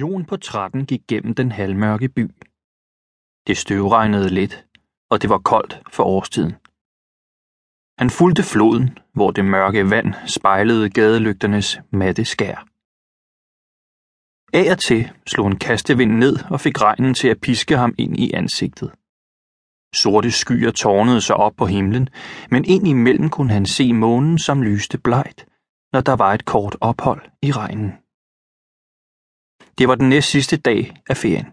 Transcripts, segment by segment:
Jon på 13 gik gennem den halvmørke by. Det støvregnede lidt, og det var koldt for årstiden. Han fulgte floden, hvor det mørke vand spejlede gadelygternes matte skær. Af og til slog en kastevind ned og fik regnen til at piske ham ind i ansigtet. Sorte skyer tårnede sig op på himlen, men ind imellem kunne han se månen, som lyste blegt, når der var et kort ophold i regnen. Det var den næst sidste dag af ferien.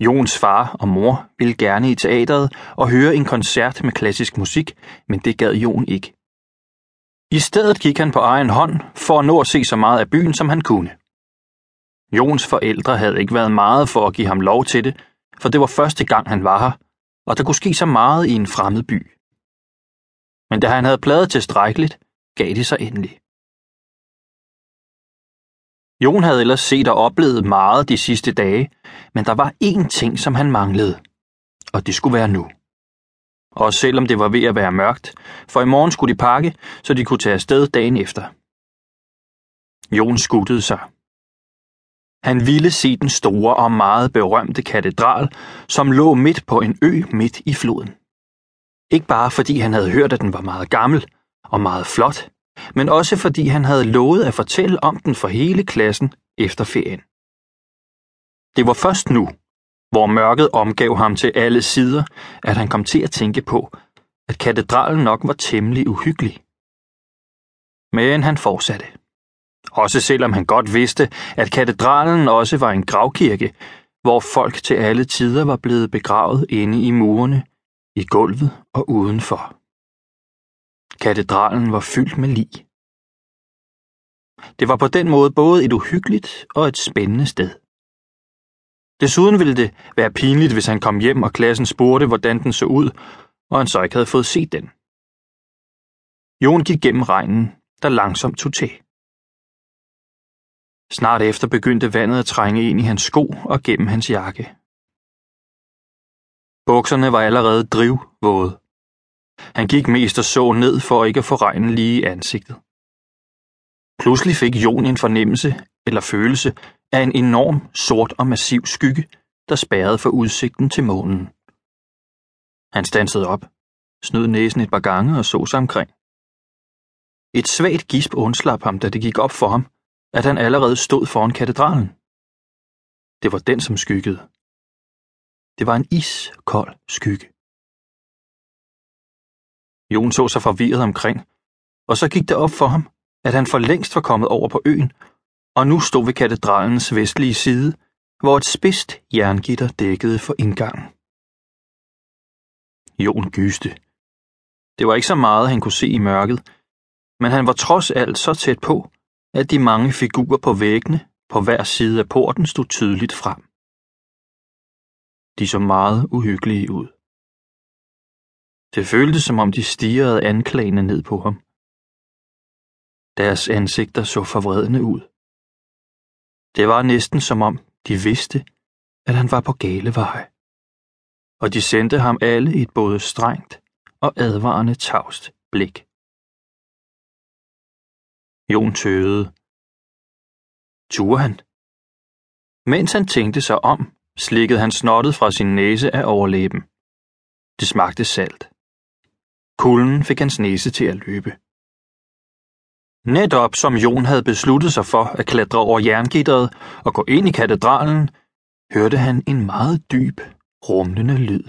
Jons far og mor ville gerne i teatret og høre en koncert med klassisk musik, men det gad Jon ikke. I stedet gik han på egen hånd for at nå at se så meget af byen, som han kunne. Jons forældre havde ikke været meget for at give ham lov til det, for det var første gang, han var her, og der kunne ske så meget i en fremmed by. Men da han havde pladet tilstrækkeligt, gav det sig endelig. Jon havde ellers set og oplevet meget de sidste dage, men der var én ting, som han manglede, og det skulle være nu. Og selvom det var ved at være mørkt, for i morgen skulle de pakke, så de kunne tage afsted dagen efter. Jon skuttede sig. Han ville se den store og meget berømte katedral, som lå midt på en ø midt i floden. Ikke bare fordi han havde hørt, at den var meget gammel og meget flot, men også fordi han havde lovet at fortælle om den for hele klassen efter ferien. Det var først nu, hvor mørket omgav ham til alle sider, at han kom til at tænke på, at katedralen nok var temmelig uhyggelig. Men han fortsatte. Også selvom han godt vidste, at katedralen også var en gravkirke, hvor folk til alle tider var blevet begravet inde i murene, i gulvet og udenfor. Katedralen var fyldt med lig. Det var på den måde både et uhyggeligt og et spændende sted. Desuden ville det være pinligt, hvis han kom hjem og klassen spurgte, hvordan den så ud, og han så ikke havde fået set den. Jon gik gennem regnen, der langsomt tog til. Snart efter begyndte vandet at trænge ind i hans sko og gennem hans jakke. Bukserne var allerede drivvåde. Han gik mest og så ned for ikke at få regnen lige i ansigtet. Pludselig fik Jon en fornemmelse eller følelse af en enorm, sort og massiv skygge, der spærrede for udsigten til månen. Han stansede op, snød næsen et par gange og så sig omkring. Et svagt gisp undslap ham, da det gik op for ham, at han allerede stod foran katedralen. Det var den, som skyggede. Det var en iskold skygge. Jon så sig forvirret omkring, og så gik det op for ham, at han for længst var kommet over på øen, og nu stod ved katedralens vestlige side, hvor et spidst jerngitter dækkede for indgangen. Jon gyste. Det var ikke så meget, han kunne se i mørket, men han var trods alt så tæt på, at de mange figurer på væggene på hver side af porten stod tydeligt frem. De så meget uhyggelige ud. Det føltes som om de stirrede anklagende ned på ham. Deres ansigter så forvredne ud. Det var næsten som om de vidste, at han var på gale vej. Og de sendte ham alle et både strengt og advarende tavst blik. Jon tøvede. Turde han? Mens han tænkte sig om, slikkede han snottet fra sin næse af overlæben. Det smagte salt. Kulden fik hans næse til at løbe. Netop som Jon havde besluttet sig for at klatre over jerngitteret og gå ind i katedralen, hørte han en meget dyb, rumlende lyd,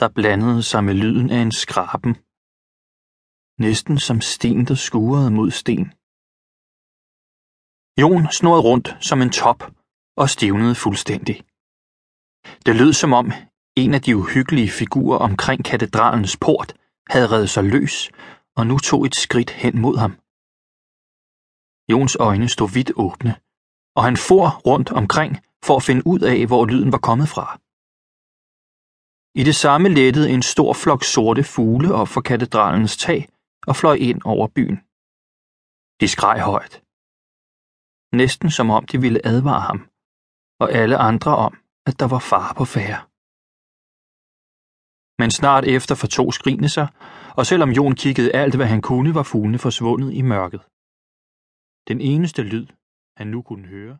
der blandede sig med lyden af en skraben. Næsten som sten, der skurede mod sten. Jon snurrede rundt som en top og stivnede fuldstændig. Det lød som om en af de uhyggelige figurer omkring katedralens port havde reddet sig løs og nu tog et skridt hen mod ham. Jons øjne stod vidt åbne, og han for rundt omkring for at finde ud af, hvor lyden var kommet fra. I det samme lettede en stor flok sorte fugle op for katedralens tag og fløj ind over byen. De skreg højt. Næsten som om de ville advare ham, og alle andre om, at der var far på færre. Men snart efter fortog skrigene sig, og selvom Jon kiggede alt, hvad han kunne, var fuglene forsvundet i mørket. Den eneste lyd, han nu kunne høre,